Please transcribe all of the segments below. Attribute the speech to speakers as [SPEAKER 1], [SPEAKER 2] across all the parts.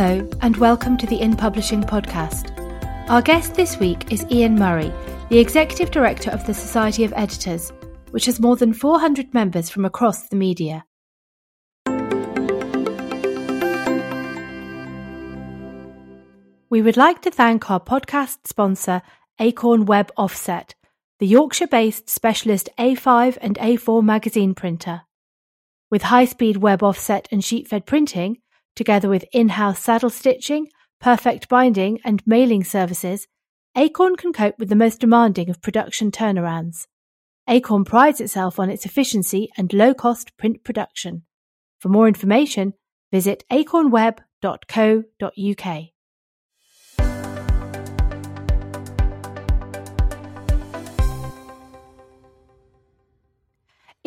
[SPEAKER 1] Hello, and welcome to the In Publishing podcast. Our guest this week is Ian Murray, the Executive Director of the Society of Editors, which has more than 400 members from across the media. We would like to thank our podcast sponsor, Acorn Web Offset, the Yorkshire based specialist A5 and A4 magazine printer. With high speed web offset and sheet fed printing, together with in house saddle stitching, perfect binding, and mailing services, Acorn can cope with the most demanding of production turnarounds. Acorn prides itself on its efficiency and low cost print production. For more information, visit acornweb.co.uk.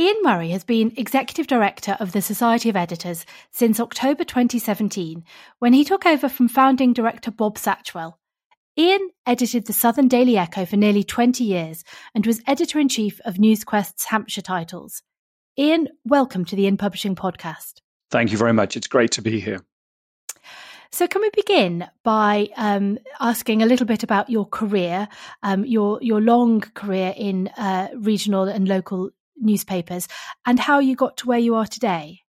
[SPEAKER 1] Ian Murray has been Executive Director of the Society of Editors since October 2017, when he took over from founding director Bob Satchwell. Ian edited the Southern Daily Echo for nearly 20 years and was editor in chief of NewsQuest's Hampshire titles. Ian, welcome to the In Publishing podcast.
[SPEAKER 2] Thank you very much. It's great to be here.
[SPEAKER 1] So, can we begin by um, asking a little bit about your career, um, your your long career in uh, regional and local newspapers and how you got to where you are today.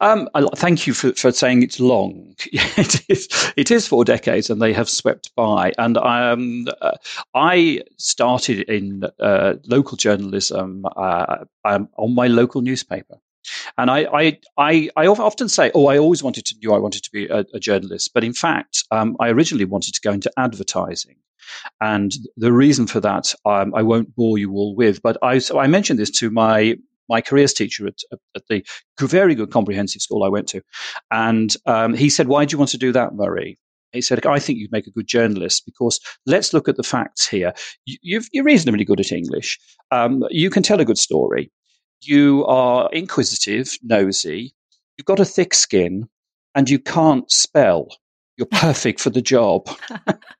[SPEAKER 2] Um, thank you for, for saying it's long. it is. It is four decades, and they have swept by. And um, uh, I started in uh, local journalism uh, um, on my local newspaper. And I, I, I, I, often say, oh, I always wanted to knew I wanted to be a, a journalist, but in fact, um, I originally wanted to go into advertising. And the reason for that, um, I won't bore you all with, but I, so I mentioned this to my my careers teacher at, at, the very good comprehensive school I went to. And um, he said, Why do you want to do that, Murray? He said, I think you'd make a good journalist because let's look at the facts here. You, are reasonably good at English. Um, you can tell a good story. You are inquisitive, nosy. You've got a thick skin and you can't spell. You're perfect for the job.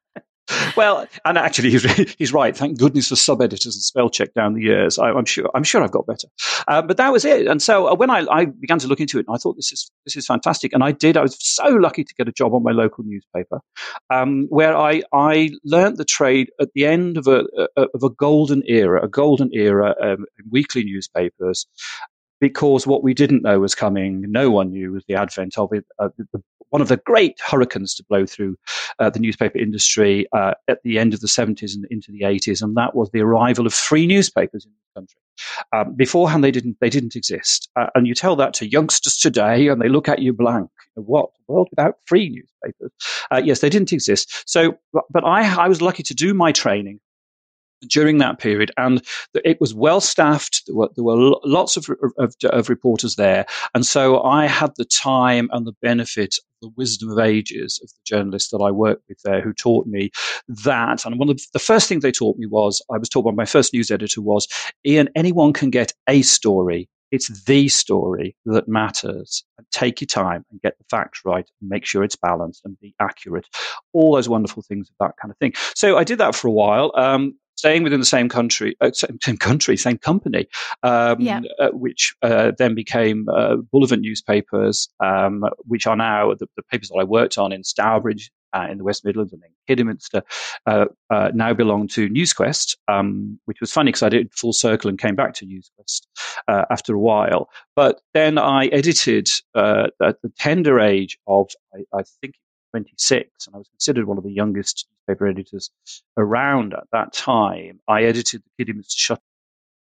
[SPEAKER 2] well, and actually, he's, he's right. Thank goodness for sub editors and spell check down the years. I, am sure I'm sure I've got better. Uh, but that was it. And so uh, when I, I, began to look into it, I thought this is this is fantastic. And I did. I was so lucky to get a job on my local newspaper, um, where I I learned the trade at the end of a, a of a golden era, a golden era um, weekly newspapers because what we didn't know was coming, no one knew, was the advent of it, uh, the, one of the great hurricanes to blow through uh, the newspaper industry uh, at the end of the 70s and into the 80s, and that was the arrival of free newspapers in the country. Um, beforehand, they didn't they didn't exist, uh, and you tell that to youngsters today, and they look at you blank. What world without free newspapers? Uh, yes, they didn't exist. So, but I I was lucky to do my training during that period, and it was well staffed. There were, there were lots of, of, of, reporters there, and so I had the time and the benefit the wisdom of ages of the journalists that I worked with there who taught me that. And one of the first things they taught me was I was taught by my first news editor was Ian, anyone can get a story. It's the story that matters. And take your time and get the facts right and make sure it's balanced and be accurate. All those wonderful things of that kind of thing. So I did that for a while. Um, staying within the same country, uh, same, same, country, same company, um, yeah. uh, which uh, then became uh, Bullivant newspapers, um, which are now the, the, papers that I worked on in Stourbridge. Uh, in the West Midlands and then Kidderminster uh, now belong to NewsQuest, um, which was funny because I did full circle and came back to NewsQuest after a while. But then I edited at the tender age of, I, I think, 26, and I was considered one of the youngest newspaper editors around at that time. I edited the Kidderminster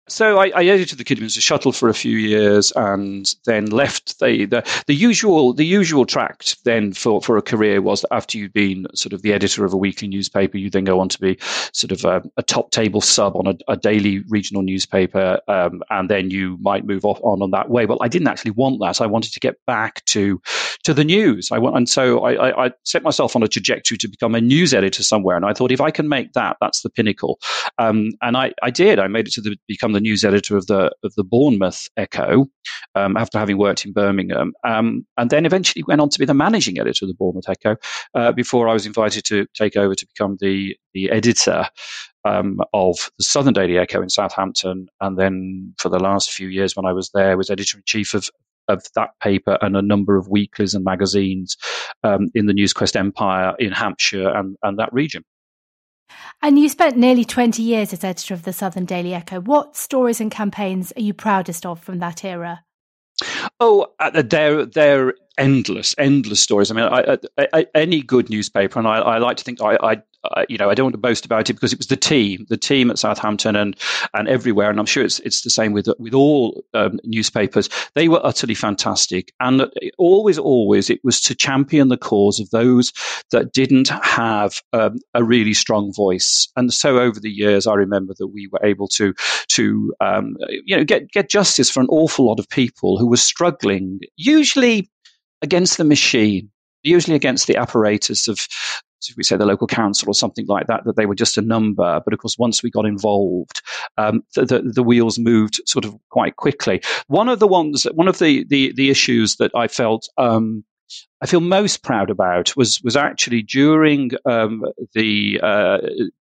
[SPEAKER 2] so I, I, edited the Kidderminster Shuttle for a few years, and then left. The, the the usual the usual tract then for, for a career was that after you'd been sort of the editor of a weekly newspaper, you then go on to be sort of a, a top table sub on a, a daily regional newspaper, um, and then you might move off on on that way. But I didn't actually want that. I wanted to get back to to the news. I want, and so I, I, I set myself on a trajectory to become a news editor somewhere. And I thought if I can make that, that's the pinnacle. Um, and I, I did. I made it to the, become the news editor of the of the Bournemouth Echo um, after having worked in Birmingham, um, and then eventually went on to be the managing editor of the Bournemouth Echo uh, before I was invited to take over to become the the editor um, of the Southern Daily Echo in Southampton, and then for the last few years when I was there, was editor in chief of of that paper and a number of weeklies and magazines um, in the Newsquest empire in Hampshire and, and that region.
[SPEAKER 1] And you spent nearly 20 years as editor of the Southern Daily Echo. What stories and campaigns are you proudest of from that era?
[SPEAKER 2] Oh, uh, they're they're endless, endless stories. I mean, I, I, I, any good newspaper, and I, like to think I, you know, I don't want to boast about it because it was the team, the team at Southampton and and everywhere, and I'm sure it's it's the same with with all um, newspapers. They were utterly fantastic, and always, always, it was to champion the cause of those that didn't have um, a really strong voice. And so, over the years, I remember that we were able to to um, you know get get justice for an awful lot of people who were struggling, usually against the machine usually against the apparatus of we say the local council or something like that, that they were just a number. But of course, once we got involved, um, the, the, the, wheels moved sort of quite quickly. One of the ones, one of the the, the issues that I felt. Um, I feel most proud about was was actually during um, the, uh,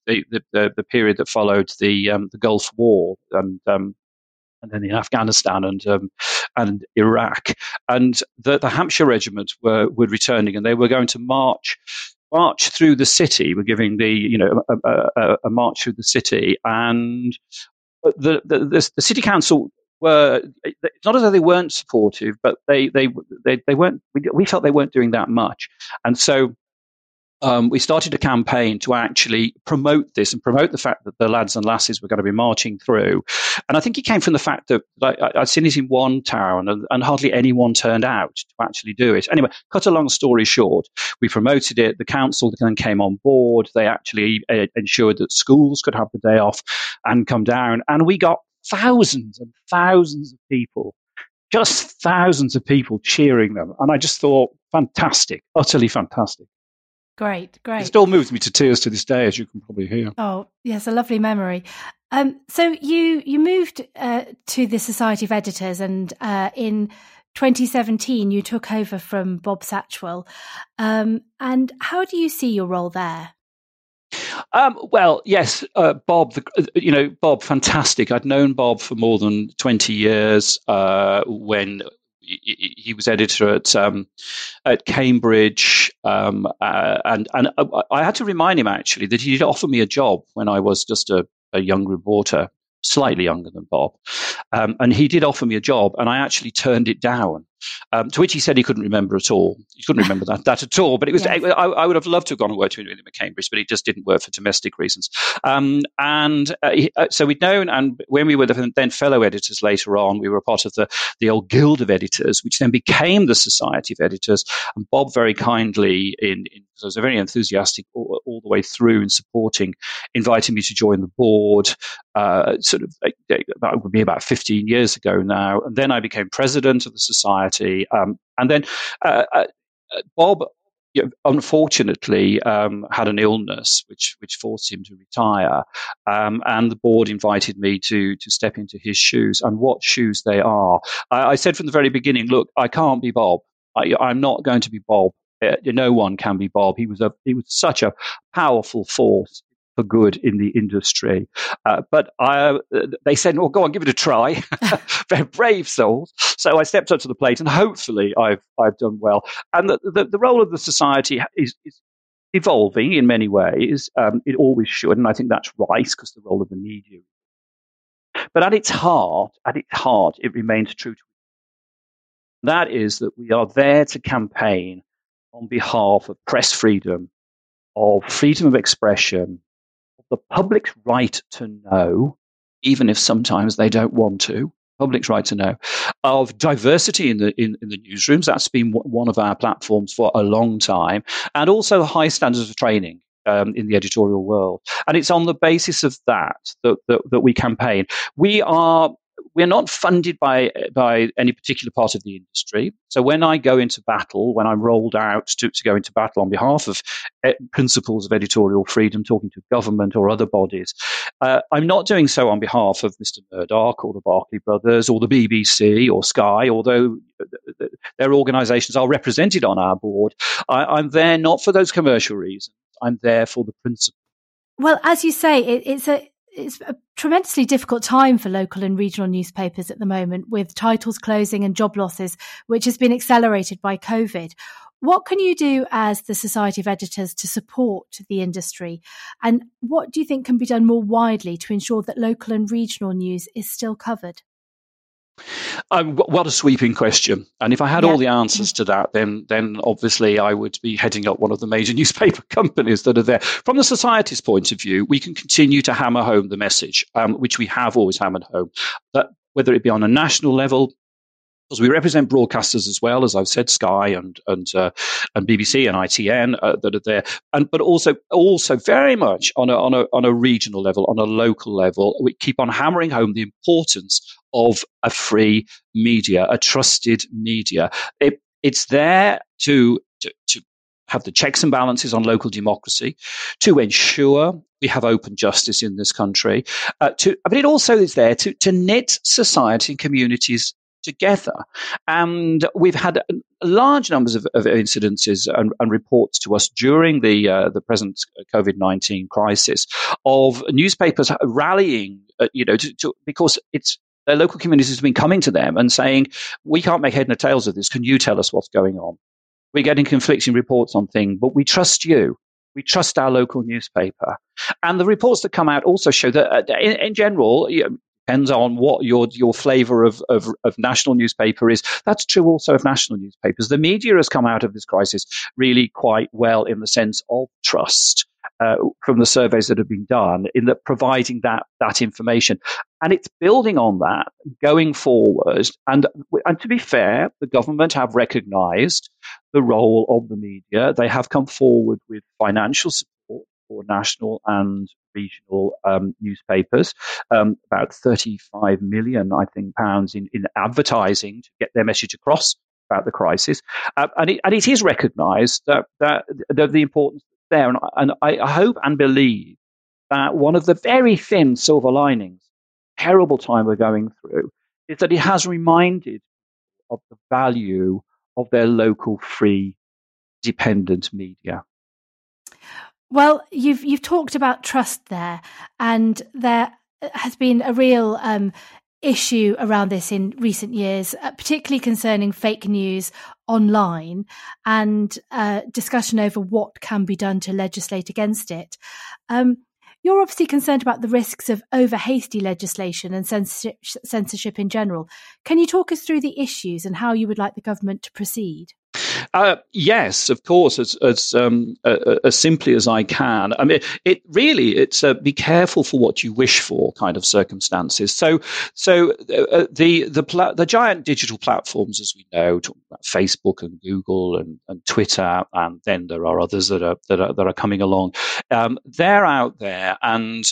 [SPEAKER 2] the, the, the period that followed the um, the Gulf War and um, and then in Afghanistan and um, and Iraq. And the, the Hampshire Regiment were, were returning, and they were going to march march through the city. We're giving the you know a, a, a march through the city, and the, the the, the city council were it's not as though they weren't supportive, but they they they, they weren't. We, we felt they weren't doing that much, and so um, we started a campaign to actually promote this and promote the fact that the lads and lasses were going to be marching through. And I think it came from the fact that like, I'd seen it in one town and, and, hardly anyone turned out to actually do it. Anyway, cut a long story short, we promoted it. The council then came on board. They actually uh, ensured that schools could have the day off and come down. And we got thousands and thousands of people just thousands of people cheering them. And I just thought, fantastic, utterly fantastic.
[SPEAKER 1] Great, great.
[SPEAKER 2] It still moves me to tears to this day, as you can probably hear.
[SPEAKER 1] Oh, yes, a lovely memory. Um, so you you moved uh, to the Society of Editors, and uh, in 2017 you took over from Bob Satchwell. Um, and how do you see your role there?
[SPEAKER 2] Um, well, yes, uh, Bob. The, you know, Bob, fantastic. I'd known Bob for more than twenty years uh, when he was editor at um, at Cambridge, um, uh, and and I had to remind him actually that he did offer me a job when I was just a, a young reporter, slightly younger than Bob, um, and he did offer me a job, and I actually turned it down um, to which he said he couldn't remember at all. He couldn't remember that, that at all. But it was yes. I, I, would have loved to have gone and worked with him at Cambridge, but it just didn't work for domestic reasons. Um, and uh, he, uh, so we'd known, and when we were the, then fellow editors later on, we were part of the the old Guild of Editors, which then became the Society of Editors. And Bob very kindly, in, in I was very enthusiastic all, all, the way through in supporting, inviting me to join the board. Uh, sort of that would be about 15 years ago now, and then I became president of the society Party. Um, and then uh, uh, Bob you know, unfortunately um, had an illness which which forced him to retire, um, and the board invited me to to step into his shoes. And what shoes they are! I, I said from the very beginning, look, I can't be Bob. I, am not going to be Bob. Uh, no one can be Bob. He was a he was such a powerful force for good in the industry. Uh, but I, they said, "Well, go on, give it a try." They're brave souls. So I stepped up to the plate, and hopefully, I've I've done well. And the the, the role of the society is, is evolving in many ways. Um, it always should, and I think that's right because the role of the media. But at its heart, at its heart, it remains true to. That is that we are there to campaign on behalf of press freedom, of freedom of expression, the public's right to know, even if sometimes they don't want to, public's right to know, of diversity in the in, in the newsrooms. That's been one of our platforms for a long time, and also high standards of training. Um, in the editorial world, and it's on the basis of that that, that that we campaign. We are we're not funded by by any particular part of the industry. So when I go into battle, when I'm rolled out to, to go into battle on behalf of eh, principles of editorial freedom, talking to government or other bodies, uh, I'm not doing so on behalf of Mr. Murdoch or the Barclay Brothers or the BBC or Sky, although their organisations are represented on our board. I, I'm there not for those commercial reasons. I'm there for the principle.
[SPEAKER 1] Well, as you say, it, it's a it's a tremendously difficult time for local and regional newspapers at the moment, with titles closing and job losses, which has been accelerated by COVID. What can you do as the Society of Editors to support the industry? And what do you think can be done more widely to ensure that local and regional news is still covered?
[SPEAKER 2] Um, what a sweeping question! And if I had yeah. all the answers to that, then then obviously I would be heading up one of the major newspaper companies that are there. From the society's point of view, we can continue to hammer home the message, um, which we have always hammered home, that whether it be on a national level, because we represent broadcasters as well, as I've said, Sky and and uh, and BBC and ITN uh, that are there, and but also also very much on a on a on a regional level, on a local level, we keep on hammering home the importance of a free media, a trusted media. It, it's there to, to, to have the checks and balances on local democracy, to ensure we have open justice in this country. Uh, to, but it also is there to, to knit society and communities together. And we've had large numbers of, of incidences and, and, reports to us during the uh, the present COVID nineteen crisis of newspapers rallying, uh, you know, to, to, because it's their local communities have been coming to them and saying, we can't make head nor tails of this. Can you tell us what's going on? We're getting conflicting reports on things, but we trust you. We trust our local newspaper. And the reports that come out also show that, uh, in, in, general, you know, depends on what your your flavor of, of, of national newspaper is. That's true also of national newspapers. The media has come out of this crisis really quite well in the sense of trust uh, from the surveys that have been done in that providing that that information, and it's building on that going forward. And and to be fair, the government have recognised the role of the media. They have come forward with financial support for national and regional um, newspapers, um, about 35 million, I think, pounds in, in advertising to get their message across about the crisis. Uh, and, it, and it is recognised that, that, that the importance there. And, and I, I hope and believe that one of the very thin silver linings, terrible time we're going through, is that it has reminded of the value of their local free dependent media.
[SPEAKER 1] Well, you've you've talked about trust there, and there has been a real um, issue around this in recent years, uh, particularly concerning fake news online and uh, discussion over what can be done to legislate against it. Um, you're obviously concerned about the risks of over hasty legislation and censorship, censorship in general. Can you talk us through the issues and how you would like the government to proceed?
[SPEAKER 2] Uh, yes, of course, as as, um, uh, as simply as I can. I mean, it really it's a be careful for what you wish for kind of circumstances. So, so uh, uh the the pla- the giant digital platforms, as we know, talking about Facebook and Google and, and Twitter, and then there are others that are that are that are coming along. Um, they're out there, and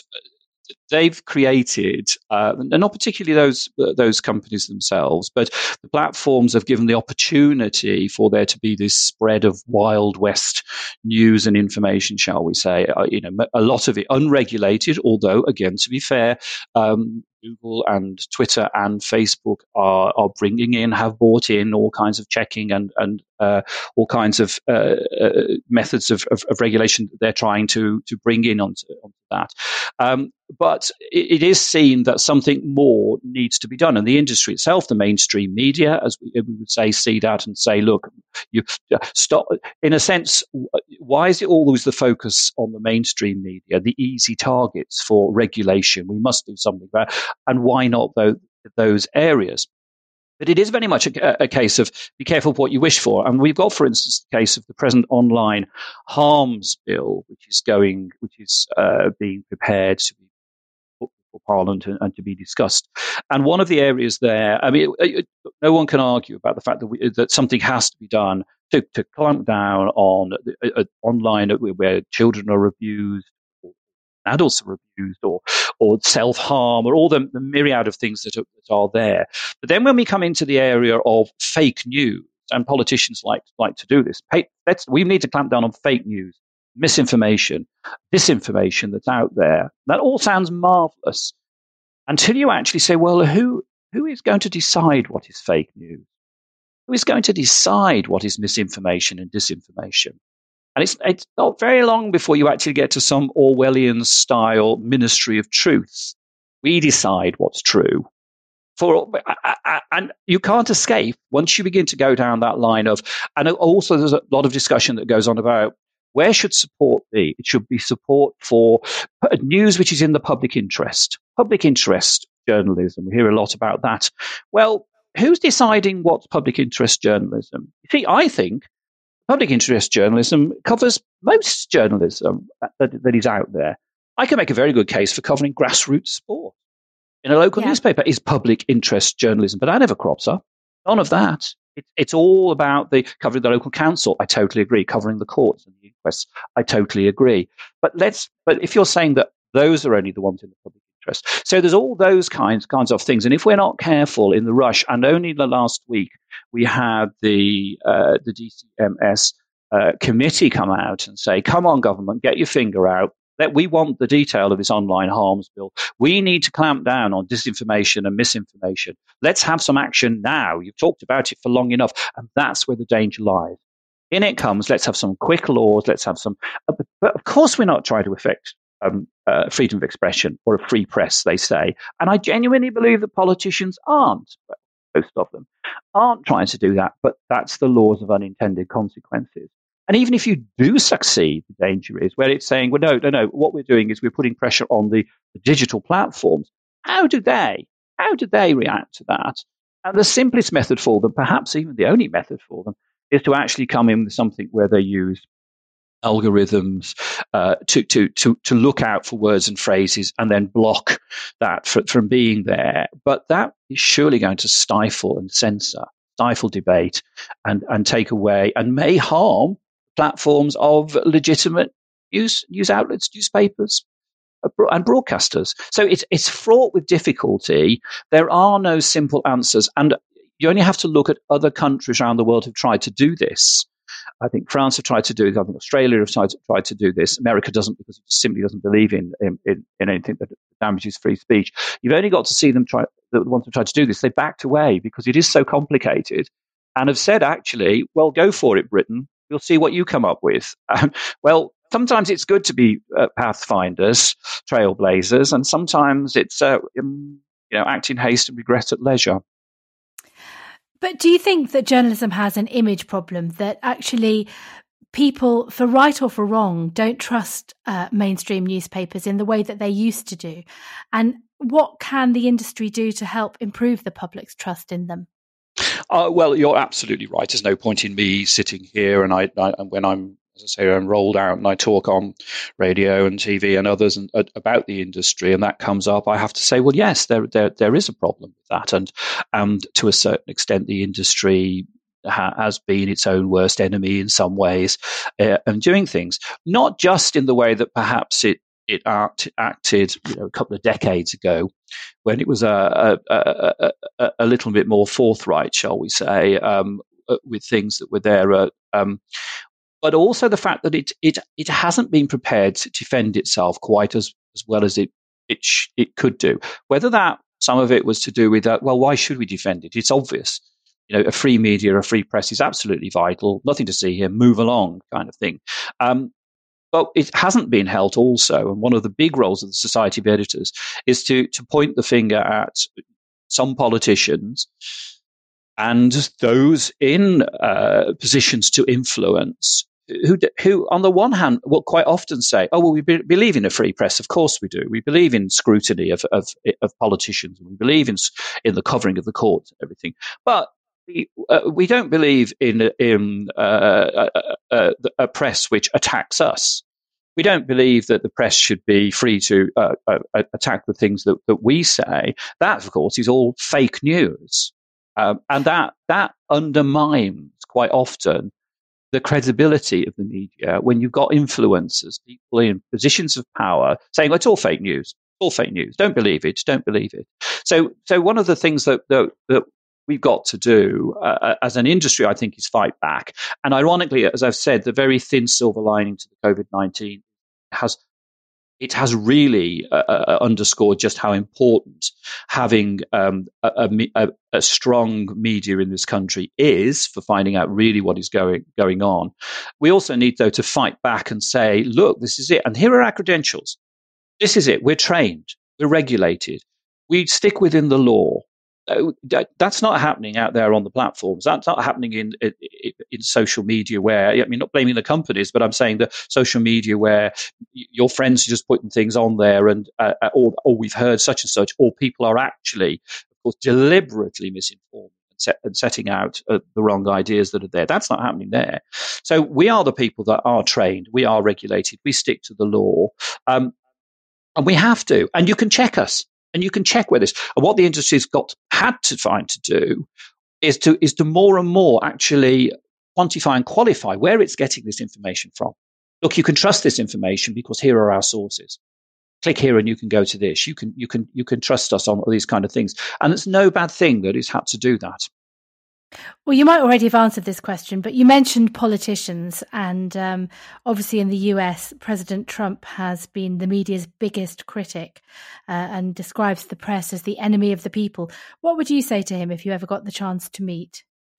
[SPEAKER 2] they've created, uh, and not particularly those those companies themselves, but the platforms have given the opportunity for there to be this spread of wild west news and information, shall we say? Uh, you know, a lot of it unregulated, although again, to be fair, um, Google and Twitter and Facebook are, are bringing in, have brought in all kinds of checking and, and uh, all kinds of uh, uh, methods of, of, of, regulation that they're trying to, to bring in onto, onto that. Um, but it, it is seen that something more needs to be done. And the industry itself, the mainstream media, as we, we would say, see that and say, look, you stop. In a sense, why is it always the focus on the mainstream media, the easy targets for regulation? We must do something about, and why not those, those areas? But it is very much a, a, case of be careful what you wish for. And we've got, for instance, the case of the present online harms bill, which is going, which is uh, being prepared to be for Parliament and, and, to be discussed. And one of the areas there, I mean, no one can argue about the fact that we, that something has to be done to, to clamp down on uh, uh, online where children are abused, adults are abused or or self harm or all the, the, myriad of things that are, that are, there. But then when we come into the area of fake news, and politicians like like to do this, let's, we need to clamp down on fake news misinformation, disinformation that's out there. That all sounds marvelous until you actually say, well, who, who is going to decide what is fake news? Who is going to decide what is misinformation and disinformation? And it's, it's not very long before you actually get to some Orwellian style ministry of truth. We decide what's true. For, and you can't escape once you begin to go down that line of, and also there's a lot of discussion that goes on about where should support be? It should be support for news which is in the public interest. Public interest journalism. We hear a lot about that. Well, who's deciding what's public interest journalism? See, I think public interest journalism covers most journalism uh, that, that is out there. I can make a very good case for covering grassroots sport in a local yeah. newspaper is public interest journalism, but that never crops up. None of that. It, it's all about the covering the local council. I totally agree. Covering the courts and the inquests. I totally agree. But let's. But if you're saying that those are only the ones in the public interest, so there's all those kinds kinds of things. And if we're not careful in the rush, and only the last week we had the uh, the DCMS uh, committee come out and say, "Come on, government, get your finger out." That we want the detail of this online harms bill. We need to clamp down on disinformation and misinformation. Let's have some action now. You've talked about it for long enough, and that's where the danger lies. In it comes, let's have some quick laws. Let's have some. Uh, but of course, we're not trying to affect um, uh, freedom of expression or a free press, they say. And I genuinely believe that politicians aren't, most of them, aren't trying to do that, but that's the laws of unintended consequences. And even if you do succeed, the danger is where it's saying, well, no, no, no, what we're doing is we're putting pressure on the, the digital platforms. How do they, how do they react to that? And the simplest method for them, perhaps even the only method for them, is to actually come in with something where they use algorithms uh, to, to, to, to look out for words and phrases and then block that for, from being there. But that is surely going to stifle and censor, stifle debate and, and take away and may harm platforms of legitimate news news outlets, newspapers, and broadcasters. So it's it's fraught with difficulty. There are no simple answers, and you only have to look at other countries around the world who've tried to do this. I think France have tried to do this. I think Australia have tried to, tried to do this. America doesn't because it simply doesn't believe in, in, in anything that damages free speech. You've only got to see them try, the ones who tried to do this, they backed away because it is so complicated and have said, actually, well, go for it, Britain. We'll see what you come up with. Um, well, sometimes it's good to be uh, pathfinders, trailblazers, and sometimes it's uh, um, you know act in haste and regret at leisure.
[SPEAKER 1] But do you think that journalism has an image problem that actually people, for right or for wrong, don't trust uh, mainstream newspapers in the way that they used to do? And what can the industry do to help improve the public's trust in them?
[SPEAKER 2] Uh, well, you're absolutely right. There's no point in me sitting here and I, I when I'm as I say, I'm rolled out and I talk on radio and TV and others and, uh, about the industry, and that comes up. I have to say, well, yes, there there there is a problem with that, and and to a certain extent, the industry ha- has been its own worst enemy in some ways, uh, and doing things not just in the way that perhaps it it act, acted you know, a couple of decades ago when it was a, a, a, a little bit more forthright, shall we say, um, uh, with things that were there. Uh, um, but also the fact that it, it, it hasn't been prepared to defend itself quite as, as well as it, it, sh- it could do. Whether that some of it was to do with, uh, well, why should we defend it? It's obvious. You know, a free media, a free press is absolutely vital. Nothing to see here. Move along, kind of thing. Um, but it hasn't been held also. And one of the big roles of the Society of Editors is to, to point the finger at some politicians and those in uh, positions to influence who, who, on the one hand, will quite often say, "Oh, well, we be- believe in a free press. Of course, we do. We believe in scrutiny of of, of politicians. We believe in in the covering of the courts and everything." But we, uh, we don't believe in in a, uh, a, press which attacks us. We don't believe that the press should be free to uh, uh, attack the things that, that we say. That, of course, is all fake news, um, and that that undermines quite often the credibility of the media when you've got influencers, people in positions of power, saying it's all fake news, all fake news. Don't believe it. Don't believe it. So, so one of the things that that, that we've got to do uh, uh as an industry, I think, is fight back. And ironically, as I've said, the very thin silver lining to the COVID nineteen has it has really uh, uh, underscored just how important having um, a, a, a, strong media in this country is for finding out really what is going going on. We also need, though, to fight back and say, "Look, this is it, and here are our credentials. This is it. We're trained. We're regulated. We stick within the law. Uh, that's not happening out there on the platforms. That's not happening in, in, in social media where I mean, not blaming the companies, but I'm saying that social media where your friends are just putting things on there, and uh, uh, or, or we've heard such and such, or people are actually, of course, deliberately misinformed and setting out uh, the wrong ideas that are there. That's not happening there. So we are the people that are trained, we are regulated, we stick to the law, um, and we have to. And you can check us and you can check where this and what the industry's got had to find to do is to is to more and more actually quantify and qualify where it's getting this information from. Look, you can trust this information because here are our sources. Click here and you can go to this. You can you can you can trust us on all these kind of things. And it's no bad thing that it's had to do that.
[SPEAKER 1] Well, you might already have answered this question, but you mentioned politicians, and um, obviously in the US, President Trump has been the media's biggest critic uh, and describes the press as the enemy of the people. What would you say to him if you ever got the chance to meet?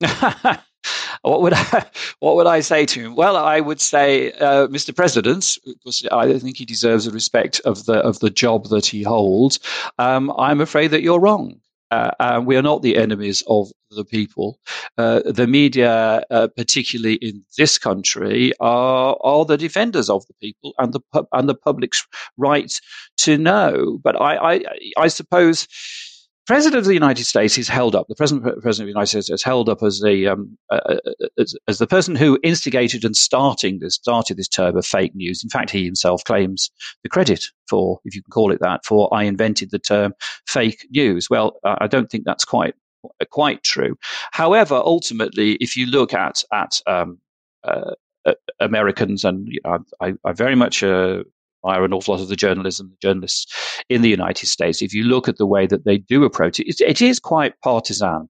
[SPEAKER 2] what would I, what would I say to him? Well, I would say, uh, Mr. President, because I think he deserves the respect of the of the job that he holds. Um, I'm afraid that you're wrong. Uh, uh, we are not the enemies of the people. Uh, the media, uh, particularly in this country, are, are the defenders of the people and the and the public's right to know. But I, I, I suppose President of the United States is held up. The President, President of the United States is held up as the um, uh, uh, as, as, the person who instigated and starting this started this term of fake news. In fact, he himself claims the credit for, if you can call it that, for I invented the term fake news. Well, I don't think that's quite quite true. However, ultimately, if you look at at um, uh, Americans, and you know, I, I, very much uh, admire an awful lot of the journalism, the journalists in the United States. If you look at the way that they do approach it, it is quite partisan.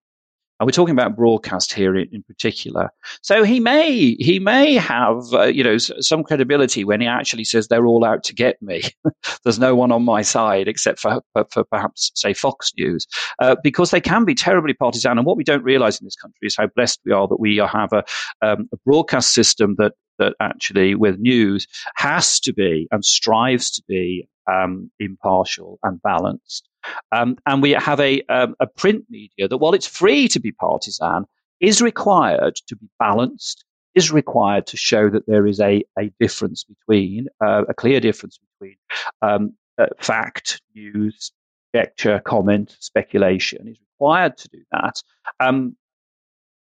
[SPEAKER 2] And we're talking about broadcast here in, in particular. So he may he may have uh, you know some credibility when he actually says they're all out to get me. There's no one on my side except for for, for perhaps say Fox News, uh, because they can be terribly partisan. And what we don't realise in this country is how blessed we are that we have a, um, a broadcast system that that actually with news has to be and strives to be um, impartial and balanced. Um, and we have a, um, a print media that, while it's free to be partisan, is required to be balanced, is required to show that there is a, a difference between, uh, a clear difference between um, uh, fact, news, conjecture, comment, speculation, is required to do that. Um,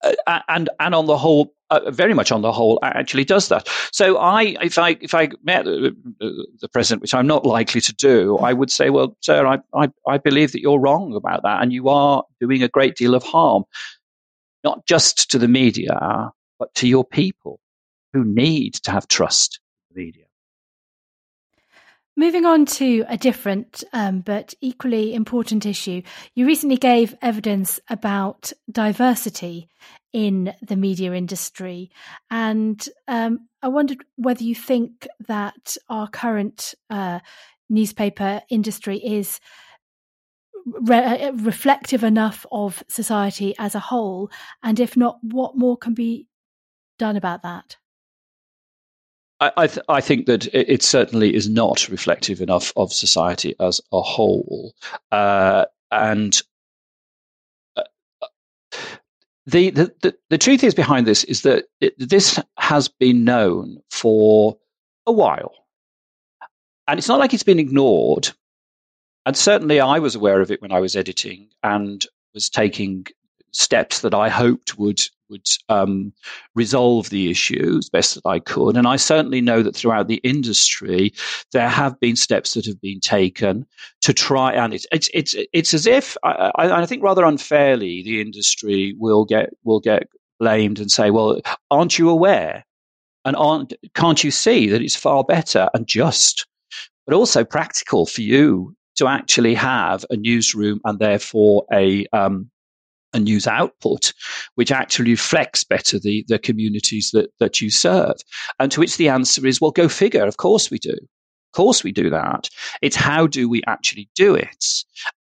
[SPEAKER 2] uh, and and on the whole, uh, very much on the whole, actually does that. So I, if I if I met the, president, which I'm not likely to do, I would say, well, sir, I, I I believe that you're wrong about that, and you are doing a great deal of harm, not just to the media, but to your people who need to have trust in the media.
[SPEAKER 1] Moving on to a different um, but equally important issue, you recently gave evidence about diversity in the media industry. And um, I wondered whether you think that our current uh, newspaper industry is re- reflective enough of society as a whole. And if not, what more can be done about that?
[SPEAKER 2] I, th- I, think that it certainly is not reflective enough of society as a whole. Uh, and uh, the, the, the, the, truth is behind this is that it, this has been known for a while. And it's not like it's been ignored. And certainly I was aware of it when I was editing and was taking steps that I hoped would would um, resolve the issue as best that I could. And I certainly know that throughout the industry, there have been steps that have been taken to try. And it's it's it's it's as if I, I think rather unfairly the industry will get will get blamed and say, "Well, aren't you aware? And aren't can't you see that it's far better and just, but also practical for you to actually have a newsroom and therefore a um, a news output which actually reflects better the, the communities that, that you serve? And to which the answer is, well, go figure. Of course we do. Of course we do that. It's how do we actually do it?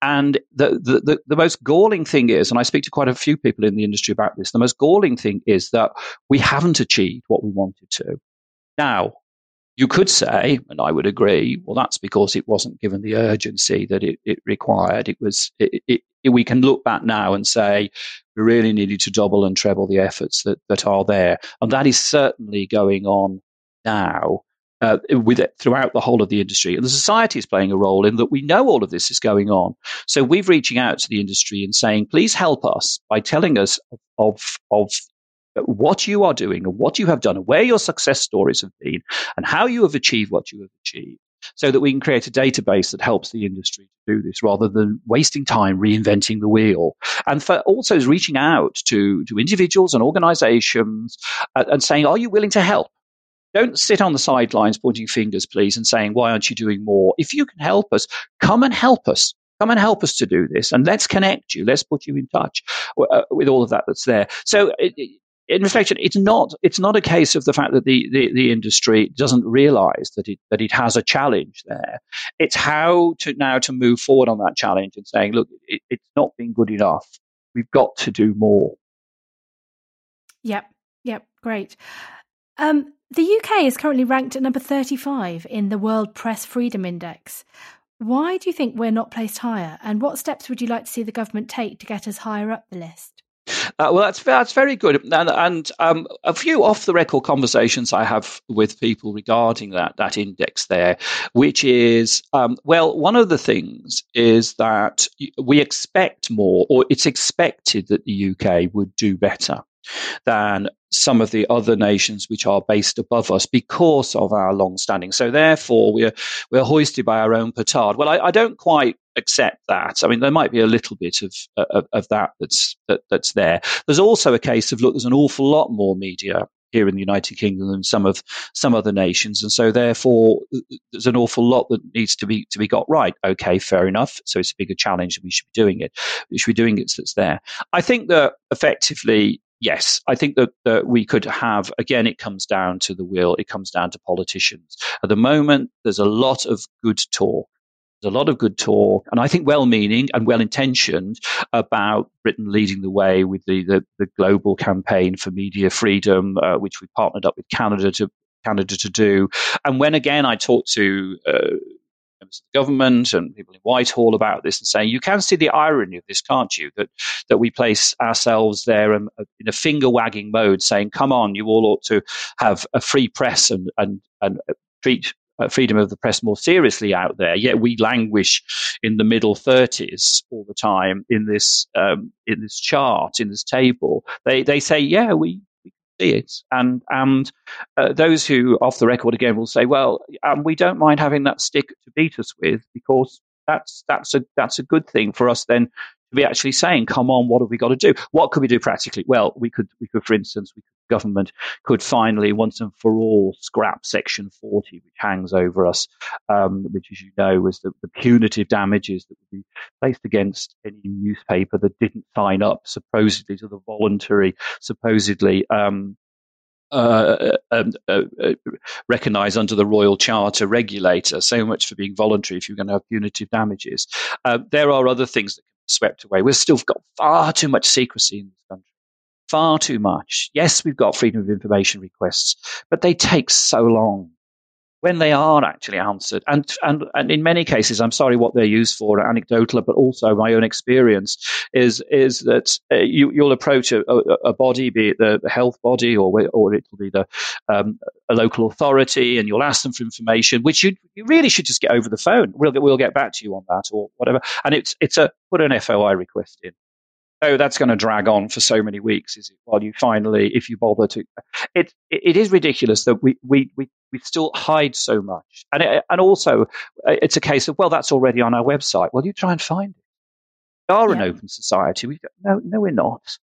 [SPEAKER 2] And the, the, the, the, most galling thing is, and I speak to quite a few people in the industry about this, the most galling thing is that we haven't achieved what we wanted to. Now, you could say, and I would agree, well, that's because it wasn't given the urgency that it, it required. It was, it, it, we can look back now and say we really needed to double and treble the efforts that, that are there. And that is certainly going on now. Uh, with it throughout the whole of the industry, and the society is playing a role in that we know all of this is going on. So we're reaching out to the industry and saying, please help us by telling us of, of, what you are doing and what you have done and where your success stories have been and how you have achieved what you have achieved so that we can create a database that helps the industry to do this rather than wasting time reinventing the wheel. And for also reaching out to, to individuals and organizations and, and saying, are you willing to help? Don't sit on the sidelines pointing fingers, please, and saying, why aren't you doing more? If you can help us, come and help us. Come and help us to do this, and let's connect you. Let's put you in touch uh, with all of that that's there. So, it, in reflection, it's not it's not a case of the fact that the, the, the, industry doesn't realize that it that it has a challenge there. It's how to now to move forward on that challenge and saying, look, it, it's not been good enough. We've got to do more.
[SPEAKER 1] Yep, yep, great. Um, the UK is currently ranked at number 35 in the World Press Freedom Index. Why do you think we're not placed higher? And what steps would you like to see the government take to get us higher up the list?
[SPEAKER 2] Uh, well, that's that's very good, and, and um, a few off the record conversations I have with people regarding that that index there, which is um, well, one of the things is that we expect more, or it's expected that the UK would do better than some of the other nations which are based above us because of our long standing. So therefore, we're we're hoisted by our own petard. Well, I, I don't quite accept that. I mean, there might be a little bit of, of, of that that's that, that's there. There's also a case of look, there's an awful lot more media here in the United Kingdom than some of some other nations, and so therefore there's an awful lot that needs to be to be got right. Okay, fair enough. So it's a bigger challenge, and we should be doing it. We should be doing it so that's there. I think that effectively yes, I think that, that we could have, again, it comes down to the will, it comes down to politicians. At the moment, there's a lot of good talk. A lot of good talk, and I think well meaning and well intentioned about Britain leading the way with the, the, the global campaign for media freedom, uh, which we partnered up with Canada to Canada to do. And when again I talked to uh, members of the government and people in Whitehall about this and saying, you can see the irony of this, can't you? That, that we place ourselves there in, in a finger wagging mode saying, come on, you all ought to have a free press and, and, and treat uh, freedom of the press more seriously out there. Yet we languish in the middle 30s all the time in this um, in this chart in this table. They they say, yeah, we see it. And and uh, those who, off the record again, will say, well, um, we don't mind having that stick to beat us with because that's that's a that's a good thing for us then to be actually saying, come on, what have we got to do? What could we do practically? Well, we could we could, for instance, we could, government could finally once and for all scrap Section 40, which hangs over us, um, which, as you know, was the, the punitive damages that would be placed against any newspaper that didn't sign up supposedly to the voluntary, supposedly um, uh, uh, uh, uh, recognized under the Royal Charter regulator. So much for being voluntary if you're going to have punitive damages. Uh, there are other things that can be swept away. We've still got far too much secrecy in this country. Far too much. Yes, we've got freedom of information requests, but they take so long when they are actually answered. And, and, and in many cases, I'm sorry what they're used for, anecdotal, but also my own experience is, is that uh, you, you'll approach a, a, a, body, be it the, health body or, or it'll be the, um, a local authority, and you'll ask them for information, which you, you really should just get over the phone. We'll, we'll get back to you on that or whatever. And it's, it's a put an FOI request in oh, that's going to drag on for so many weeks, is it? While you finally, if you bother to, it it is ridiculous that we we we, we still hide so much, and it, and also uh, it's a case of well, that's already on our website. Well, you try and find it. We are yeah. an open society. We no, no, we're not.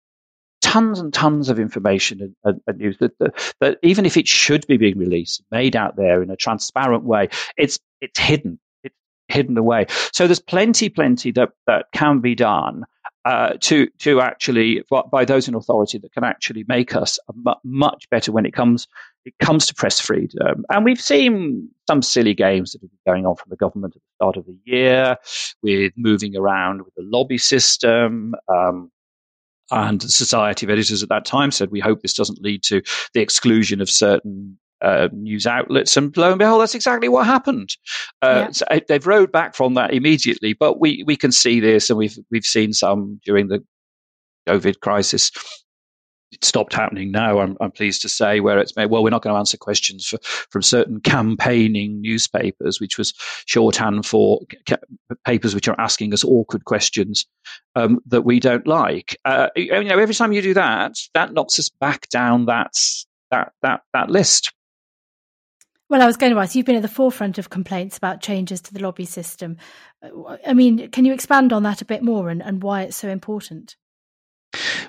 [SPEAKER 2] Tons and tons of information and, and, and news that, that, that even if it should be being released, made out there in a transparent way, it's it's hidden. It's hidden away. So there's plenty, plenty that that can be done uh, to to actually by those in authority that can actually make us much better when it comes it comes to press freedom. And we've seen some silly games that have been going on from the government at the start of the year with moving around with the lobby system. Um, and the Society of Editors at that time said, we hope this doesn't lead to the exclusion of certain uh, news outlets, and lo and behold, that's exactly what happened. Uh, yeah. so uh, they've rode back from that immediately, but we we can see this, and we've we've seen some during the COVID crisis it stopped happening now. I'm, I'm, pleased to say where it's made. Well, we're not going to answer questions for, from certain campaigning newspapers, which was shorthand for ca- papers which are asking us awkward questions um, that we don't like. Uh, you know, every time you do that, that knocks us back down that that that that list.
[SPEAKER 1] Well, I was going to ask, you've been at the forefront of complaints about changes to the lobby system. I mean, can you expand on that a bit more and, and why it's so important?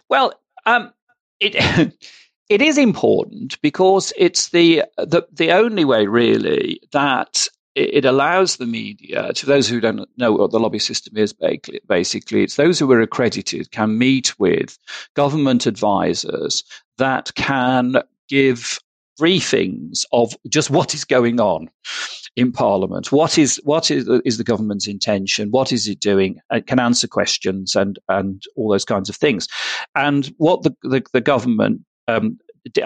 [SPEAKER 2] Well, um, it it is important because it's the the the only way really that it allows the media, to those who don't know what the lobby system is, basically, it's those who are accredited can meet with government advisors that can give briefings of just what is going on in Parliament. What is what is is the government's intention? What is it doing? It can answer questions and and all those kinds of things. And what the the, the government um,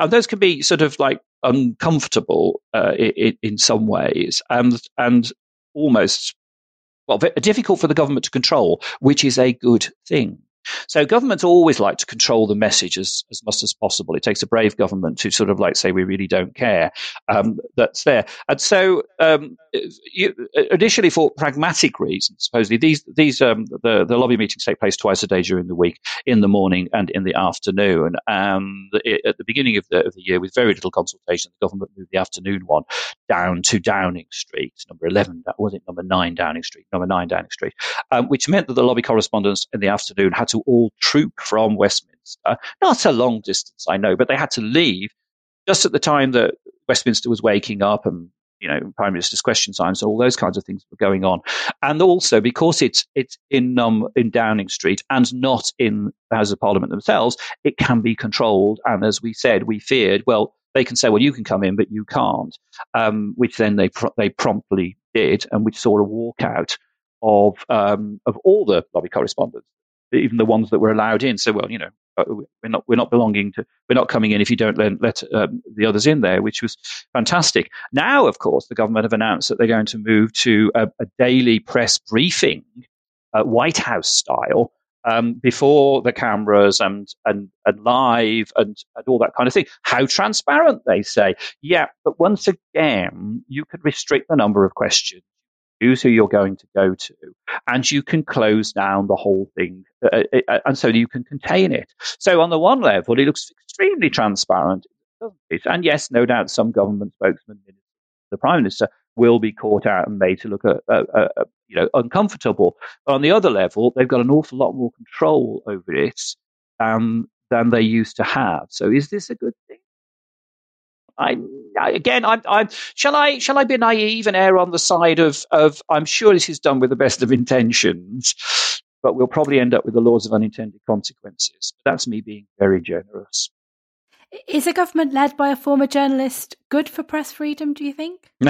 [SPEAKER 2] those can be sort of like uncomfortable uh, in, in some ways, and and almost well difficult for the government to control, which is a good thing. So governments always like to control the message as, as much as possible. It takes a brave government to sort of like say we really don't care. Um, that's there. And so um, you, initially for pragmatic reasons, supposedly these these um, the the lobby meetings take place twice a day during the week, in the morning and in the afternoon. And it, at the beginning of the, of the year, with very little consultation, the government moved the afternoon one down to Downing Street, number eleven. Was it number nine Downing Street? Number nine Downing Street, um, which meant that the lobby correspondents in the afternoon had to all troop from Westminster. Not a long distance, I know, but they had to leave just at the time that Westminster was waking up and you know prime minister's question times and all those kinds of things were going on. And also because it's it's in um in downing street and not in the house of parliament themselves it can be controlled. And as we said we feared well they can say well you can come in but you can't um, which then they they promptly did. And we saw a walkout of um, of all the lobby correspondents even the ones that were allowed in. So, well, you know, uh, we're not we're not belonging to we're not coming in if you don't let, let um, the others in there, which was fantastic. Now, of course, the government have announced that they're going to move to a, a daily press briefing, uh, White House style. Um, before the cameras and, and, and live and, and all that kind of thing. How transparent, they say. Yeah, but once again, you could restrict the number of questions choose who you're going to go to, and you can close down the whole thing, uh, uh, uh, and so you can contain it. So on the one level, it looks extremely transparent, and yes, no doubt some government spokesman, the prime minister, will be caught out and made to look uh, uh, uh, you know uncomfortable. But on the other level, they've got an awful lot more control over it um, than they used to have. So is this a good thing? I, again, I'm, I'm, shall I shall I be naive and err on the side of of I'm sure this is done with the best of intentions, but we'll probably end up with the laws of unintended consequences. That's me being very generous.
[SPEAKER 1] Is a government led by a former journalist good for press freedom, do you think?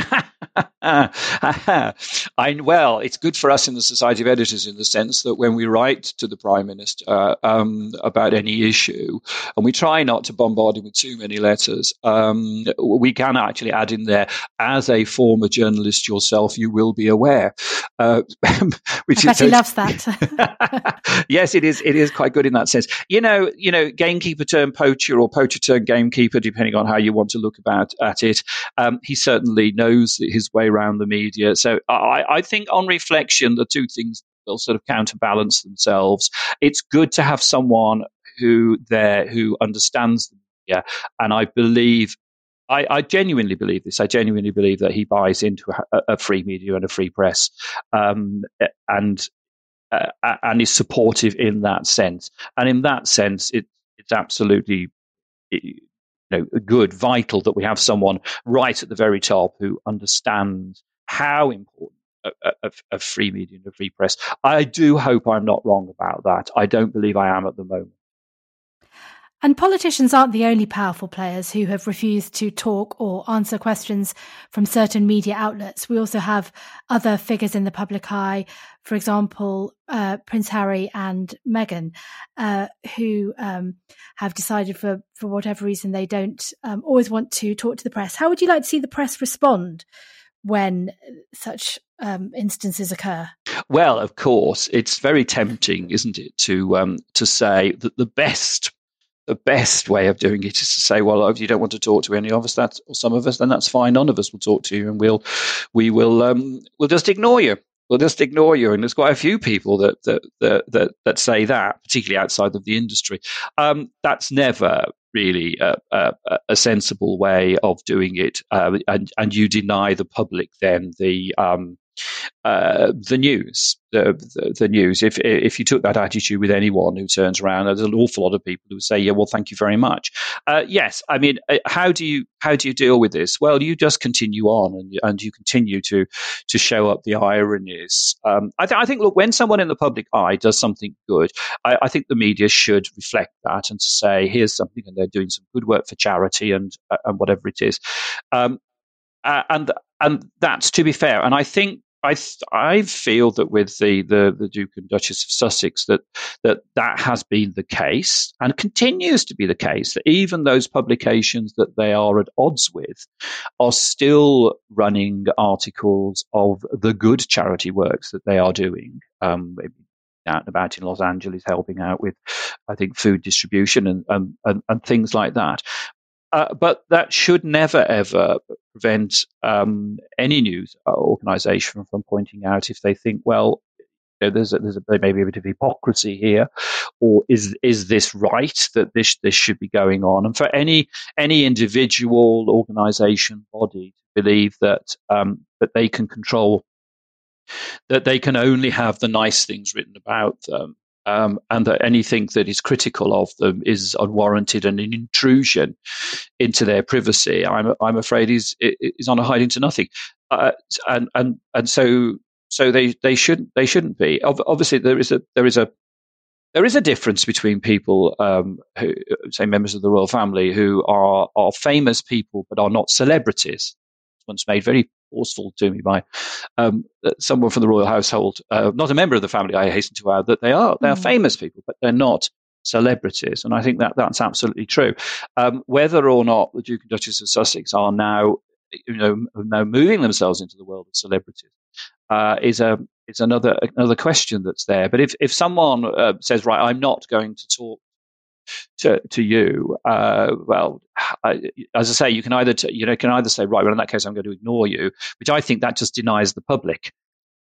[SPEAKER 2] I, well, it's good for us in the Society of Editors in the sense that when we write to the Prime Minister um, about any issue, and we try not to bombard him with too many letters, um, we can actually add in there, as a former journalist yourself, you will be aware.
[SPEAKER 1] Uh, which I bet is, he loves that.
[SPEAKER 2] yes, it is. It is quite good in that sense. You know, you know, gamekeeper turned poacher or poacher gamekeeper, depending on how you want to look about at it. Um, he certainly knows his way around the media. So I, I think, on reflection, the two things will sort of counterbalance themselves. It's good to have someone who there who understands the media, and I believe I, I, genuinely believe this. I genuinely believe that he buys into a, a free media and a free press, um, and uh, and is supportive in that sense. And in that sense, it, it's absolutely know, good, vital that we have someone right at the very top who understands how important a free media and a free press. I do hope I'm not wrong about that. I don't believe I am at the moment.
[SPEAKER 1] And politicians aren't the only powerful players who have refused to talk or answer questions from certain media outlets. We also have other figures in the public eye, for example, uh, Prince Harry and Meghan, uh, who um, have decided for, for whatever reason they don't um, always want to talk to the press. How would you like to see the press respond when such um, instances occur?
[SPEAKER 2] Well, of course, it's very tempting, isn't it, to um, to say that the best the best way of doing it is to say, well, if you don't want to talk to any of us, or some of us, then that's fine. None of us will talk to you, and we'll we will um, we'll just ignore you. We'll just ignore you. And there's quite a few people that that that that, that say that, particularly outside of the industry. Um, that's never really a, a, a, sensible way of doing it, uh, and and you deny the public then the um, uh, the news, the, the, the, news. If if you took that attitude with anyone who turns around, there's an awful lot of people who say, "Yeah, well, thank you very much." Uh, yes, I mean, uh, how do you how do you deal with this? Well, you just continue on and and you continue to to show up the ironies. Um, I, th- I, think, look, when someone in the public eye does something good, I, I, think the media should reflect that and to say, "Here's something," and they're doing some good work for charity and uh, and whatever it is. Um, uh, and and that's to be fair. And I think I I feel that with the, the, the Duke and Duchess of Sussex that that that has been the case and continues to be the case that even those publications that they are at odds with are still running articles of the good charity works that they are doing. Um, out and about in Los Angeles, helping out with, I think, food distribution and, and, and, and things like that. Uh, but that should never ever prevent um, any news organization from pointing out if they think, well, you know, there's a, there's a, there may be a bit of hypocrisy here, or is is this right that this this should be going on? And for any any individual, organization, body to believe that um, that they can control, that they can only have the nice things written about them, um, and that anything that is critical of them is unwarranted and an intrusion into their privacy. I'm, I'm afraid is is on a hiding to nothing, uh, and and and so so they they shouldn't they shouldn't be. Obviously, there is a there is a there is a difference between people, um, who, say members of the royal family, who are are famous people but are not celebrities. Once made very forceful to me by um, someone from the royal household, uh, not a member of the family. I hasten to add that they are they are mm. famous people, but they're not celebrities, and I think that that's absolutely true. Um, whether or not the Duke and Duchess of Sussex are now you know now moving themselves into the world of celebrities uh, is a is another another question that's there. But if if someone uh, says, right, I'm not going to talk to to you, uh, well, I, as I say, you can either t- you know can either say right, well in that case I'm going to ignore you, which I think that just denies the public.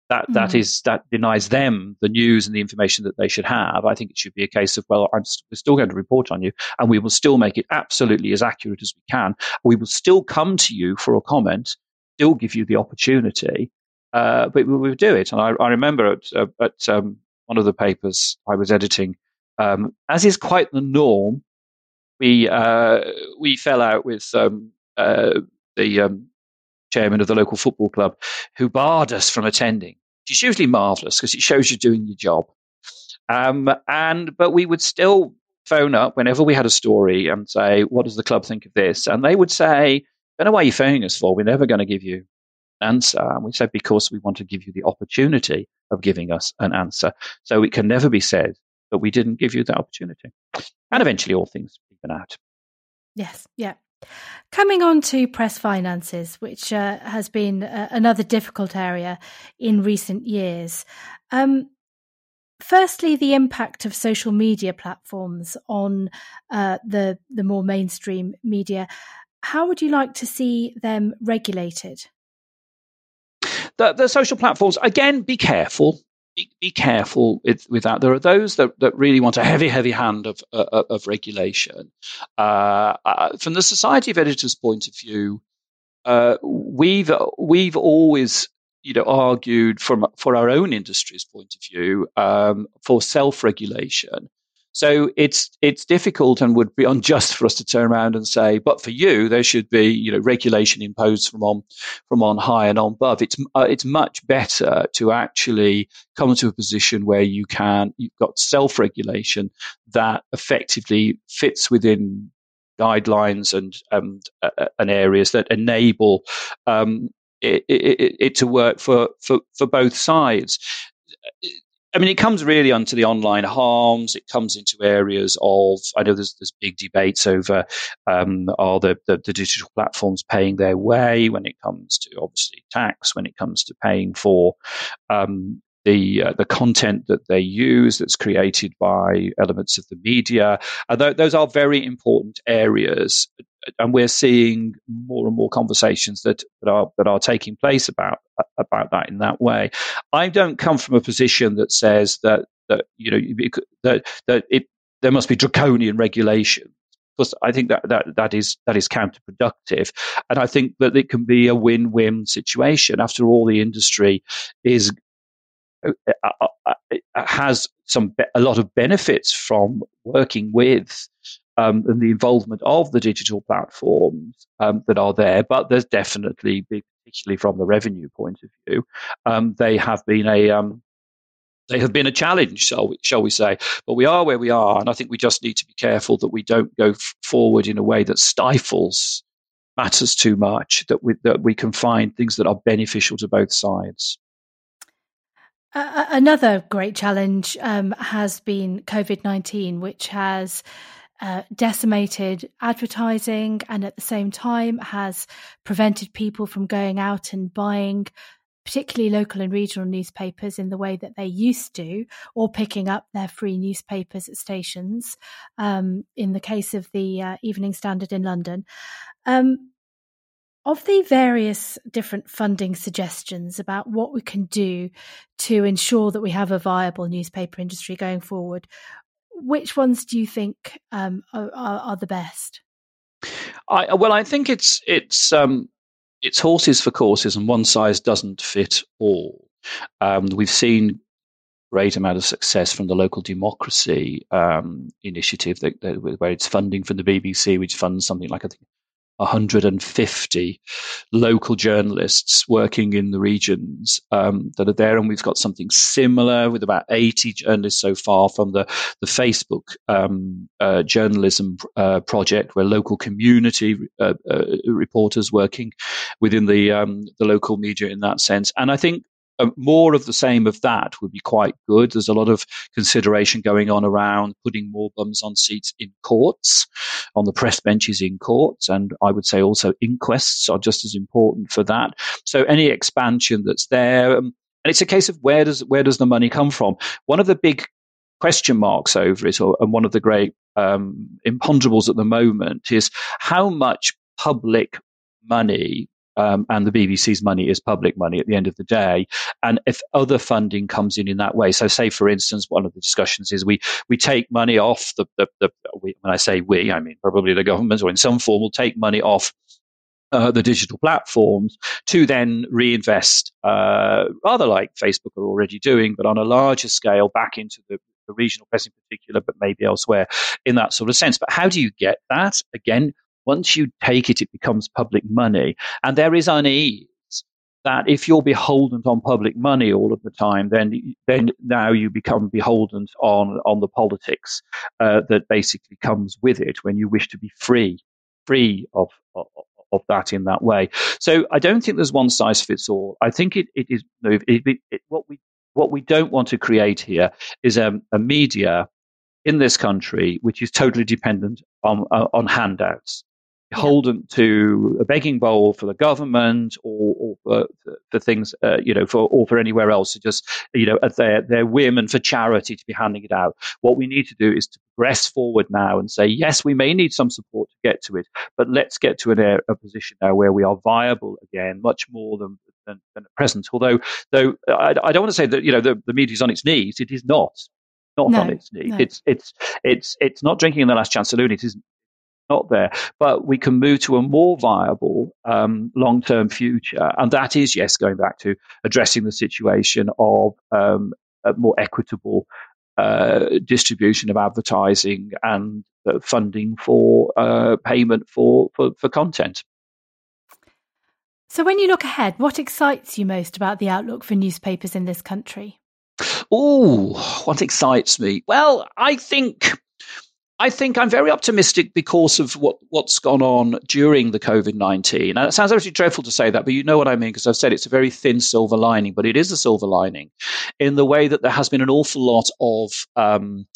[SPEAKER 2] That mm. that is that denies them the news and the information that they should have. I think it should be a case of well, I'm st- we're still going to report on you, and we will still make it absolutely as accurate as we can. We will still come to you for a comment, still give you the opportunity, uh, but we will do it. And I, I remember at, uh, at um, one of the papers I was editing um, as is quite the norm, we uh, we fell out with um, uh, the um, chairman of the local football club, who barred us from attending. Which is usually marvelous because it shows you're doing your job. Um, and but we would still phone up whenever we had a story and say, "What does the club think of this?" And they would say, "I don't know why you're phoning us for. We're never going to give you an answer." And we said, "Because we want to give you the opportunity of giving us an answer. So it can never be said but we didn't give you that opportunity. And eventually all things even out.
[SPEAKER 1] Yes, yeah. Coming on to press finances, which uh, has been uh, another difficult area in recent years. Um, firstly, the impact of social media platforms on uh, the the more mainstream media. How would you like to see them regulated?
[SPEAKER 2] The, the social platforms again. Be careful be, be careful with, with, that. There are those that, that really want a heavy, heavy hand of, uh, of regulation. Uh, uh, from the Society of Editors' point of view, uh, we've we've always you know argued from for our own industry's point of view um, for self regulation So it's it's difficult and would be unjust for us to turn around and say, but for you, there should be you know regulation imposed from on from on high and on above. It's uh, it's much better to actually come to a position where you can you've got self regulation that effectively fits within guidelines and and, uh, and areas that enable um, it, it, it, to work for, for, for both sides. I mean, it comes really onto the online harms. It comes into areas of, I know there's, there's big debates over um, are the, the, the, digital platforms paying their way when it comes to obviously tax, when it comes to paying for um, the uh, the content that they use that's created by elements of the media. Uh, th- those are very important areas, and we're seeing more and more conversations that, that are that are taking place about about that in that way. I don't come from a position that says that that you know that that it there must be draconian regulation because I think that, that that is that is counterproductive, and I think that it can be a win-win situation. After all, the industry is has some a lot of benefits from working with um, and the involvement of the digital platforms um, that are there, but there's definitely, particularly from the revenue point of view, um, they have been a um, they have been a challenge, shall we, shall we say? But we are where we are, and I think we just need to be careful that we don't go f- forward in a way that stifles matters too much. That we that we can find things that are beneficial to both sides.
[SPEAKER 1] Another great challenge um, has been COVID 19, which has uh, decimated advertising and at the same time has prevented people from going out and buying particularly local and regional newspapers in the way that they used to, or picking up their free newspapers at stations. Um, in the case of the uh, Evening Standard in London, um, of the various different funding suggestions about what we can do to ensure that we have a viable newspaper industry going forward, which ones do you think um, are, are, the best?
[SPEAKER 2] I, well, I think it's it's um, it's horses for courses, and one size doesn't fit all. Um, we've seen great amount of success from the local democracy um, initiative that, that, where it's funding from the BBC, which funds something like I think 150 local journalists working in the regions um, that are there, and we've got something similar with about 80 journalists so far from the the Facebook um, uh, journalism uh, project, where local community uh, uh reporters working within the um, the local media in that sense. And I think uh, more of the same of that would be quite good. There's a lot of consideration going on around putting more bums on seats in courts, on the press benches in courts, and I would say also inquests are just as important for that. So any expansion that's there, um, and it's a case of where does where does the money come from? One of the big question marks over it, or, and one of the great um, imponderables at the moment is how much public money um, and the BBC's money is public money at the end of the day. And if other funding comes in in that way, so say for instance, one of the discussions is we we take money off the the, the we, when I say we, I mean probably the government or in some form will take money off uh, the digital platforms to then reinvest, uh, rather like Facebook are already doing, but on a larger scale back into the, the, regional press in particular, but maybe elsewhere in that sort of sense. But how do you get that? Again, once you take it, it becomes public money. And there is unease that if you're beholden on public money all of the time, then then now you become beholden on on the politics uh, that basically comes with it when you wish to be free, free of, of of that in that way. So I don't think there's one size fits all. I think it, it is it, it, what we what we don't want to create here is a, a media in this country which is totally dependent on on handouts beholden yeah. to a begging bowl for the government or, or for, for, things, uh, you know, for or for anywhere else to just, you know, at their their whim and for charity to be handing it out. What we need to do is to press forward now and say, yes, we may need some support to get to it, but let's get to an, a position now where we are viable again, much more than than, than at present. Although, though, I, I don't want to say that you know the, the media is on its knees. It is not not no, on its knees. No. It's it's it's it's not drinking in the last chance saloon. It is not there. But we can move to a more viable um, long term future. And that is, yes, going back to addressing the situation of um, a more equitable uh, distribution of advertising and uh, funding for uh, payment for, for, for content.
[SPEAKER 1] So, when you look ahead, what excites you most about the outlook for newspapers in this country?
[SPEAKER 2] Oh, what excites me? Well, I think I think I'm very optimistic because of what, what's gone on during the COVID 19. And it sounds actually dreadful to say that, but you know what I mean, because I've said it's a very thin silver lining, but it is a silver lining in the way that there has been an awful lot of um,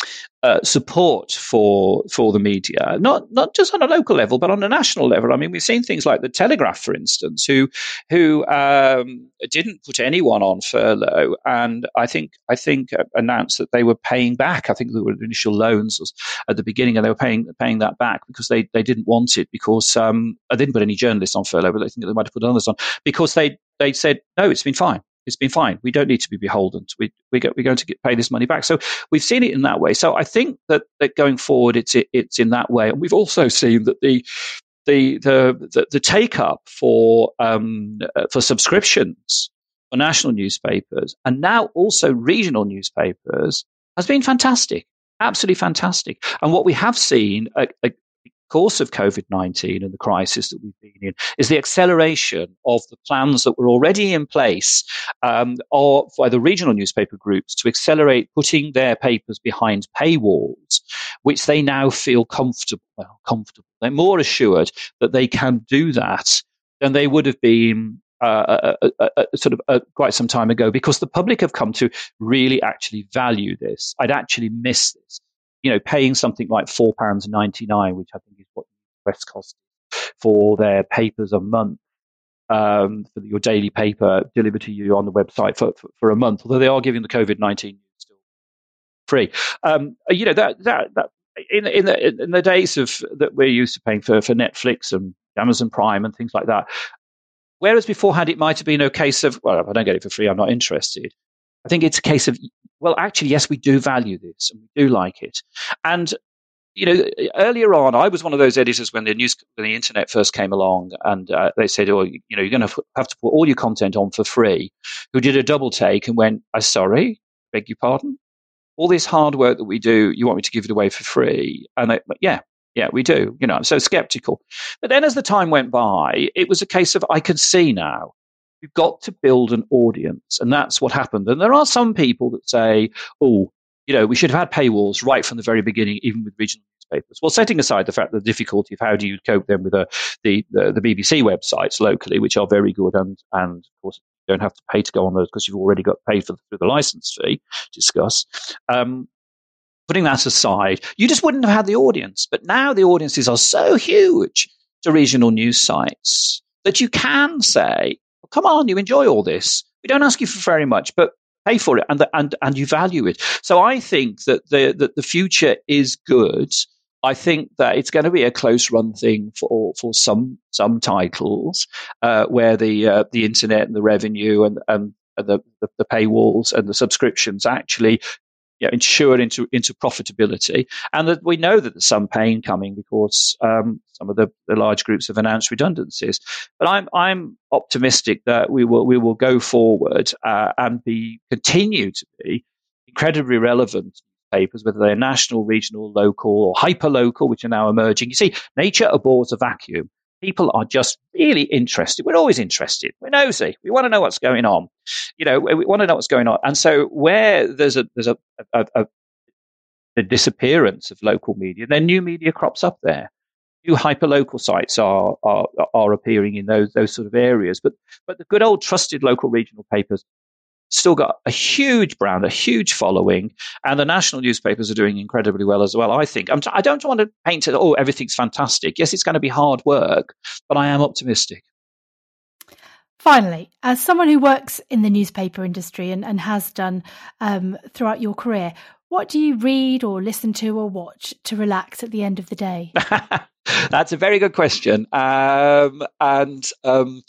[SPEAKER 2] uh, support for for the media, not not just on a local level, but on a national level. I mean, we've seen things like the Telegraph, for instance, who who um, didn't put anyone on furlough, and I think I think announced that they were paying back. I think there were initial loans at the beginning, and they were paying paying that back because they, they didn't want it because um, I didn't put any journalists on furlough, but I think they might have put others on because they they said no, it's been fine it's been fine. We don't need to be beholden. We we we're going to get, pay this money back. So we've seen it in that way. So I think that, that going forward, it's it, it's in that way. And we've also seen that the the the the, the take up for um, uh, for subscriptions for national newspapers and now also regional newspapers has been fantastic absolutely fantastic. And what we have seen, course of COVID 19 and the crisis that we've been in is the acceleration of the plans that were already in place um, by the regional newspaper groups to accelerate putting their papers behind paywalls, which they now feel comfortable, well, comfortable. They're more assured that they can do that than they would have been uh, uh, uh, uh, sort of quite some time ago because the public have come to really actually value this. I'd actually miss this you know, paying something like four pounds ninety nine, which I think West cost for their papers a month, um, for your daily paper delivered to you on the website for, for, for a month. Although they are giving the COVID nineteen still free, um, you know that that that. In, in the in the days of that we're used to paying for, for Netflix and Amazon Prime and things like that, whereas beforehand it might have been a case of well if I don't get it for free I'm not interested. I think it's a case of well, actually, yes, we do value this and we do like it. And you know, earlier on, I was one of those editors when the news, when the internet first came along, and uh, they said, "Oh, you know, you're going to have to put all your content on for free." Who did a double take and went, "I'm sorry, beg your pardon, all this hard work that we do, you want me to give it away for free?" And they, yeah, yeah, we do. You know, I'm so skeptical. But then, as the time went by, it was a case of I can see now You've got to build an audience. And that's what happened. And there are some people that say, oh, you know, we should have had paywalls right from the very beginning, even with regional newspapers. Well, setting aside the fact the difficulty of how do you cope then with uh, the, the, the BBC websites locally, which are very good, and, and of course, you don't have to pay to go on those because you've already got paid for through the license fee. Discuss. Um, putting that aside, you just wouldn't have had the audience. But now the audiences are so huge to regional news sites that you can say, come on, you enjoy all this. We don't ask you for very much, but pay for it and the, and and you value it. So I think that the that the future is good. I think that it's going to be a close run thing for for some some titles uh, where the uh, the internet and the revenue and and the, the, the paywalls and the subscriptions actually you know, insured into into profitability, and that we know that there's some pain coming because um, some of the, the large groups have announced redundancies. But I'm I'm optimistic that we will we will go forward uh, and be continue to be incredibly relevant papers, whether they're national, regional, local, or hyper local, which are now emerging. You see, nature abhors a vacuum people are just really interested. We're always interested. We're nosy. We want to know what's going on. You know, we want to know what's going on. And so where there's a there's a, a, a the disappearance of local media, then new media crops up there. New hyperlocal sites are, are are appearing in those those sort of areas. But but the good old trusted local regional papers still got a huge brand, a huge following, and the national newspapers are doing incredibly well as well. I think I'm t- I don't want to paint it. Oh, everything's fantastic. Yes, it's going to be hard work, but I am optimistic.
[SPEAKER 1] Finally, as someone who works in the newspaper industry and, and has done um, throughout your career, what do you read or listen to or watch to relax at the end of the day?
[SPEAKER 2] That's a very good question. Um, and um,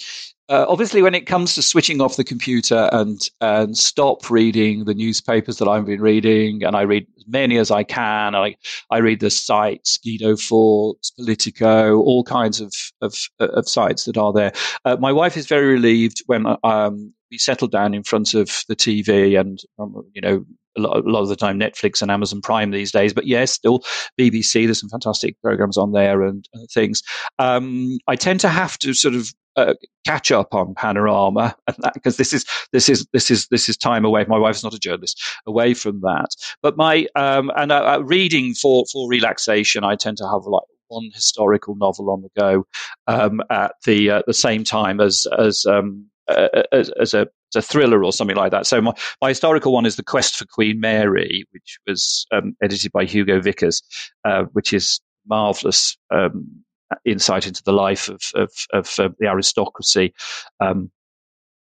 [SPEAKER 2] uh, obviously, when it comes to switching off the computer and and stop reading the newspapers that I've been reading, and I read as many as I can. I I read the sites, Guido Fawkes, Politico, all kinds of of, of sites that are there. Uh, my wife is very relieved when um, we settle down in front of the TV and um, you know a lot, of the time Netflix and Amazon Prime these days. But yes, still BBC. There's some fantastic programs on there and uh, things. Um, I tend to have to sort of uh, catch up on panorama because this is this is this is this is time away. My wife's not a journalist, away from that. But my um, and uh, uh, reading for for relaxation, I tend to have like one historical novel on the go um, at the uh, the same time as as um, uh, as, as, a a thriller or something like that. So my, my historical one is The Quest for Queen Mary, which was um, edited by Hugo Vickers, uh, which is marvelous um, insight into the life of of, of uh, the aristocracy um,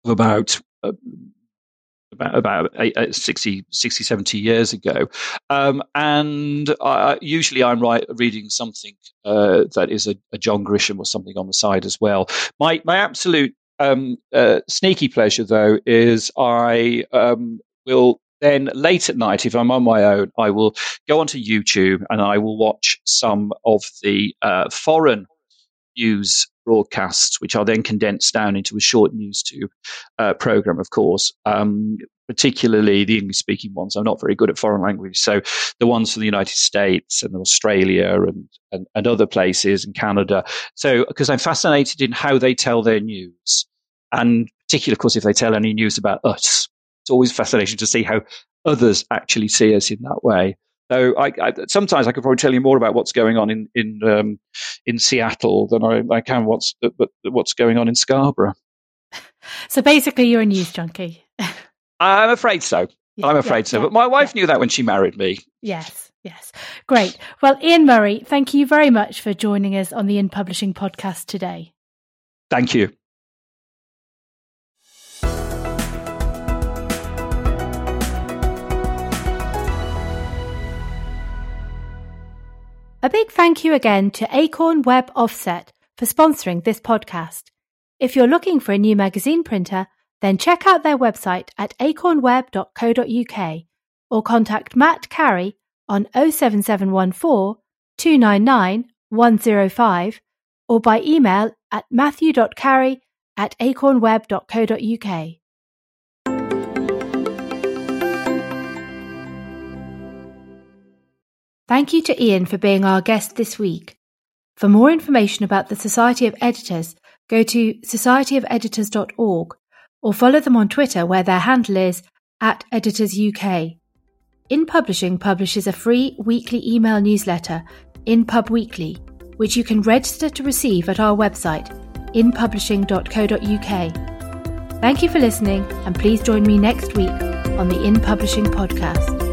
[SPEAKER 2] of about. Uh, about, about uh, 60, 60, 70 years ago. Um, and I, usually I'm write, reading something uh, that is a, a, John Grisham or something on the side as well. My, my absolute um, uh, sneaky pleasure, though, is I um, will then late at night, if I'm on my own, I will go onto YouTube and I will watch some of the uh, foreign news broadcasts, which are then condensed down into a short news tube uh, program, of course. Um, particularly the English speaking ones. I'm not very good at foreign language. So the ones from the United States and Australia and, and, and other places and Canada. So, because I'm fascinated in how they tell their news. And particularly, of course, if they tell any news about us, it's always fascinating to see how others actually see us in that way. So I, I, sometimes I could probably tell you more about what's going on in in um, in Seattle than I, I can what's but what's going on in Scarborough.
[SPEAKER 1] So basically, you're a news junkie.
[SPEAKER 2] I'm afraid so. Yeah, I'm afraid yeah, so. Yeah, but my wife knew that when she married me.
[SPEAKER 1] Yes, yes. Great. Well, Ian Murray, thank you very much for joining us on the In Publishing podcast today.
[SPEAKER 2] Thank you.
[SPEAKER 1] A big thank you again to Acorn Web Offset for sponsoring this podcast. If you're looking for a new magazine printer, then check out their website at acornweb.co.uk or contact Matt Carey on 07714 299 105 or by email at matthew.carey at acornweb.co.uk. Thank you to Ian for being our guest this week. For more information about the Society of Editors, go to societyofeditors.org or follow them on Twitter where their handle is at editorsuk. In Publishing publishes a free weekly email newsletter, In Pub Weekly, which you can register to receive at our website, inpublishing.co.uk. Thank you for listening, and please join me next week on the In Publishing podcast.